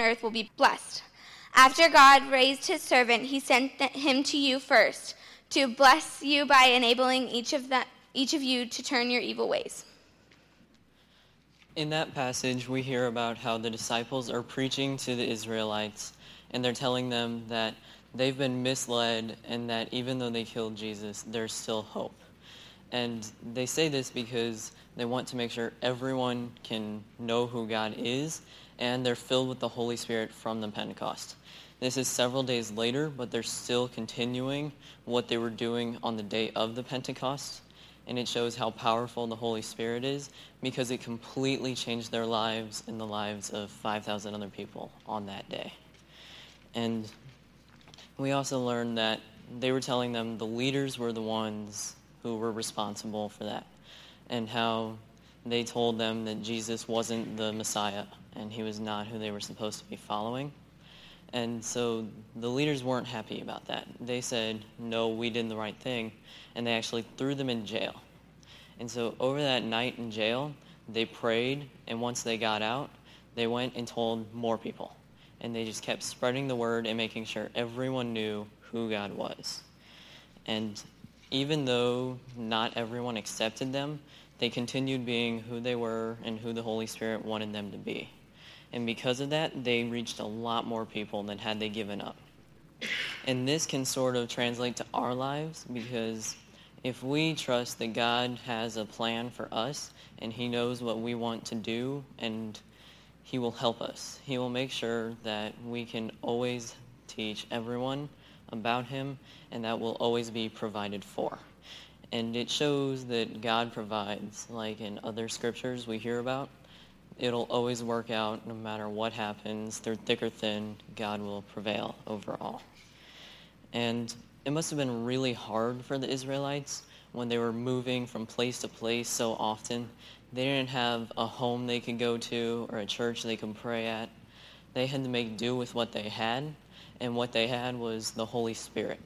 earth will be blessed. After God raised his servant, he sent him to you first to bless you by enabling each of, the, each of you to turn your evil ways. In that passage, we hear about how the disciples are preaching to the Israelites, and they're telling them that they've been misled and that even though they killed Jesus, there's still hope. And they say this because they want to make sure everyone can know who God is, and they're filled with the Holy Spirit from the Pentecost. This is several days later, but they're still continuing what they were doing on the day of the Pentecost. And it shows how powerful the Holy Spirit is because it completely changed their lives and the lives of 5,000 other people on that day. And we also learned that they were telling them the leaders were the ones who were responsible for that, and how they told them that Jesus wasn't the Messiah and he was not who they were supposed to be following. And so the leaders weren't happy about that. They said, no, we did the right thing. And they actually threw them in jail. And so over that night in jail, they prayed. And once they got out, they went and told more people. And they just kept spreading the word and making sure everyone knew who God was. And even though not everyone accepted them, they continued being who they were and who the Holy Spirit wanted them to be. And because of that, they reached a lot more people than had they given up. And this can sort of translate to our lives because if we trust that God has a plan for us and He knows what we want to do and He will help us, He will make sure that we can always teach everyone about Him and that will always be provided for. And it shows that God provides, like in other scriptures we hear about, it'll always work out no matter what happens. Through thick or thin, God will prevail over all. And it must have been really hard for the Israelites when they were moving from place to place so often. They didn't have a home they could go to or a church they could pray at. They had to make do with what they had, and what they had was the Holy Spirit.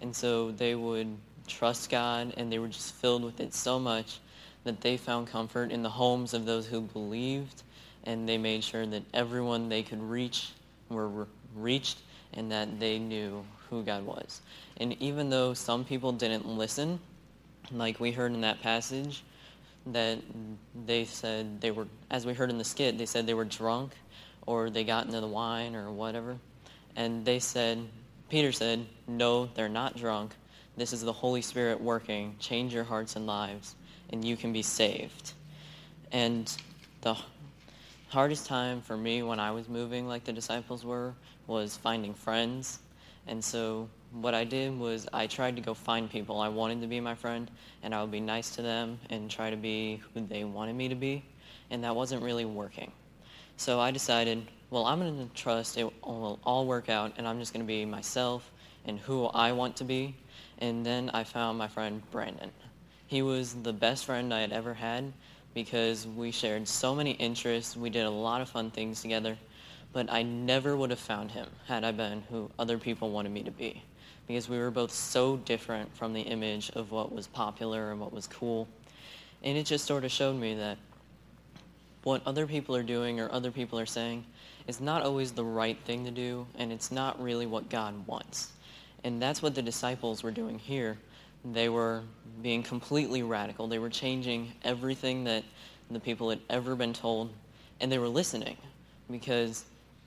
And so they would trust God, and they were just filled with it so much that they found comfort in the homes of those who believed, and they made sure that everyone they could reach were reached and that they knew who God was. And even though some people didn't listen, like we heard in that passage, that they said they were, as we heard in the skit, they said they were drunk or they got into the wine or whatever. And they said, Peter said, No, they're not drunk. This is the Holy Spirit working. Change your hearts and lives and you can be saved. And the hardest time for me when I was moving like the disciples were was finding friends. And so what I did was I tried to go find people I wanted to be my friend, and I would be nice to them and try to be who they wanted me to be. And that wasn't really working. So I decided, well, I'm going to trust it will all work out, and I'm just going to be myself and who I want to be. And then I found my friend Brandon. He was the best friend I had ever had because we shared so many interests. We did a lot of fun things together. But I never would have found him had I been who other people wanted me to be because we were both so different from the image of what was popular and what was cool. And it just sort of showed me that what other people are doing or other people are saying is not always the right thing to do, and it's not really what God wants. And that's what the disciples were doing here they were being completely radical. They were changing everything that the people had ever been told, and they were listening because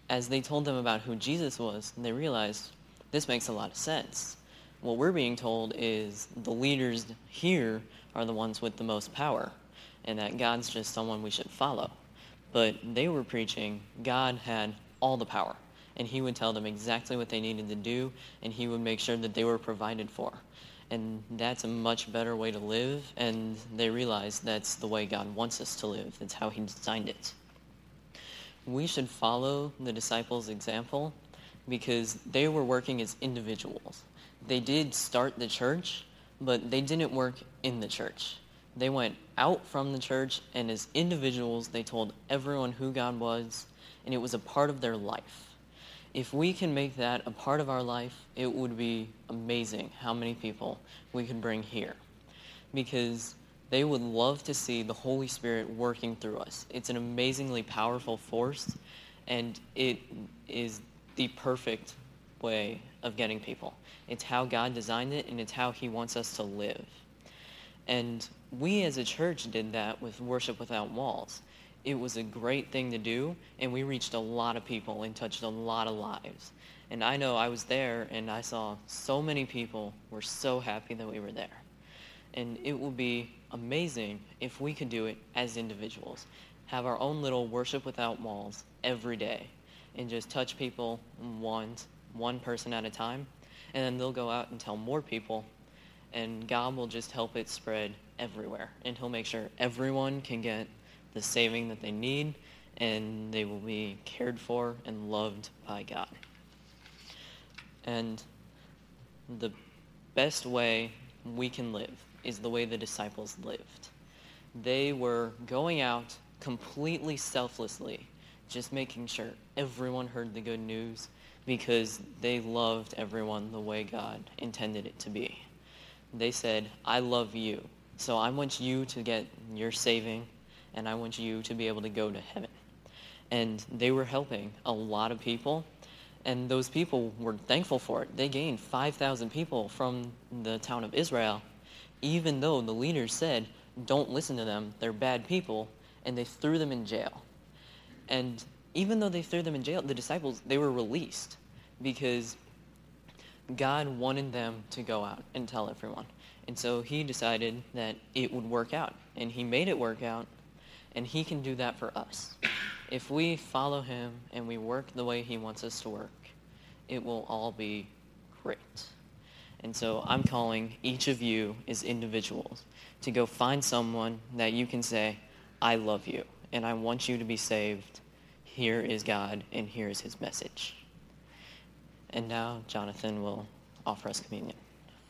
as they told them about who Jesus was, they realized this makes a lot of sense. What we're being told is the leaders here are the ones with the most power, and that God's just someone we should follow. But they were preaching God had all the power, and He would tell them exactly what they needed to do, and He would make sure that they were provided for. And that's a much better way to live and they realized that's the way god wants us to live. That's how he designed it. We should follow the disciples example because they were working as individuals. They did start the church but they didn't work in the church they went out from the church and as individuals they told everyone who god was and it was a part of their life if we can make that a part of our life, it would be amazing how many people we could bring here. Because they would love to see the Holy Spirit working through us. It's an amazingly powerful force, And it is the perfect way of getting people. It's how God designed it, and it's how He wants us to live. And we as a church did that with Worship Without Walls. It was a great thing to do, and we reached a lot of people and touched a lot of lives. And I know I was there, and I saw so many people were so happy that we were there. And it will be amazing if we could do it as individuals. Have our own little Worship Without Walls every day and just touch people one, one person at a time. And then they'll go out and tell more people and God will just help it spread everywhere. And He'll make sure everyone can get the saving that they need and they will be cared for and loved by God. And the best way we can live is the way the disciples lived. They were going out completely selflessly, just making sure everyone heard the good news because they loved everyone the way God intended it to be they said, I love you. So I want you to get your saving, and I want you to be able to go to heaven. And they were helping a lot of people, and those people were thankful for it. They gained 5,000 people from the town of Israel, even though the leaders said, don't listen to them, they're bad people, and they threw them in jail. And even though they threw them in jail, the disciples, they were released because God wanted them to go out and tell everyone. And so he decided that it would work out. And he made it work out. And he can do that for us. If we follow him and we work the way he wants us to work, it will all be great. And so I'm calling each of you as individuals to go find someone that you can say, I love you and I want you to be saved. Here is God and here is his message. And now Jonathan will offer us communion.